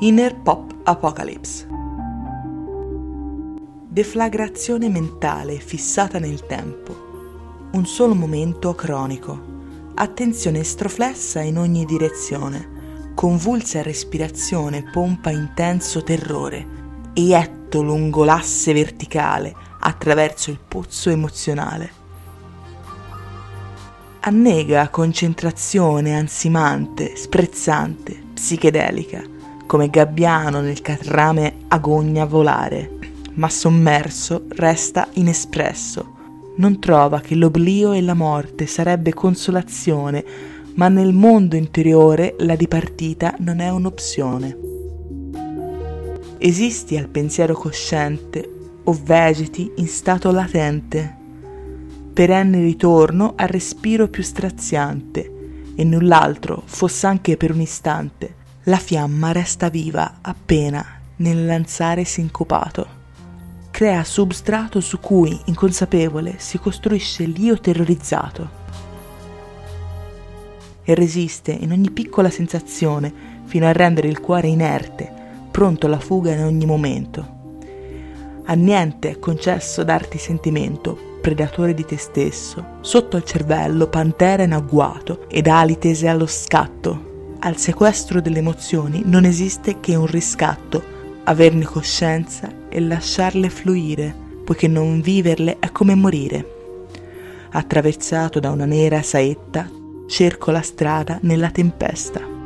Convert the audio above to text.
Inner Pop Apocalypse. Deflagrazione mentale fissata nel tempo. Un solo momento cronico. Attenzione estroflessa in ogni direzione. Convulsa respirazione pompa intenso terrore. Eietto lungo l'asse verticale attraverso il pozzo emozionale. Annega concentrazione ansimante, sprezzante, psichedelica come gabbiano nel catrame agogna volare, ma sommerso resta inespresso. Non trova che l'oblio e la morte sarebbe consolazione, ma nel mondo interiore la dipartita non è un'opzione. Esisti al pensiero cosciente o vegeti in stato latente, perenne ritorno al respiro più straziante, e null'altro, foss'anche per un istante, la fiamma resta viva appena nel lanzare sincopato. Crea substrato su cui, inconsapevole, si costruisce l'io terrorizzato. E resiste in ogni piccola sensazione fino a rendere il cuore inerte, pronto alla fuga in ogni momento. A niente è concesso darti sentimento, predatore di te stesso, sotto il cervello pantera in agguato ed ali tese allo scatto, al sequestro delle emozioni non esiste che un riscatto, averne coscienza e lasciarle fluire, poiché non viverle è come morire. Attraversato da una nera saetta, cerco la strada nella tempesta.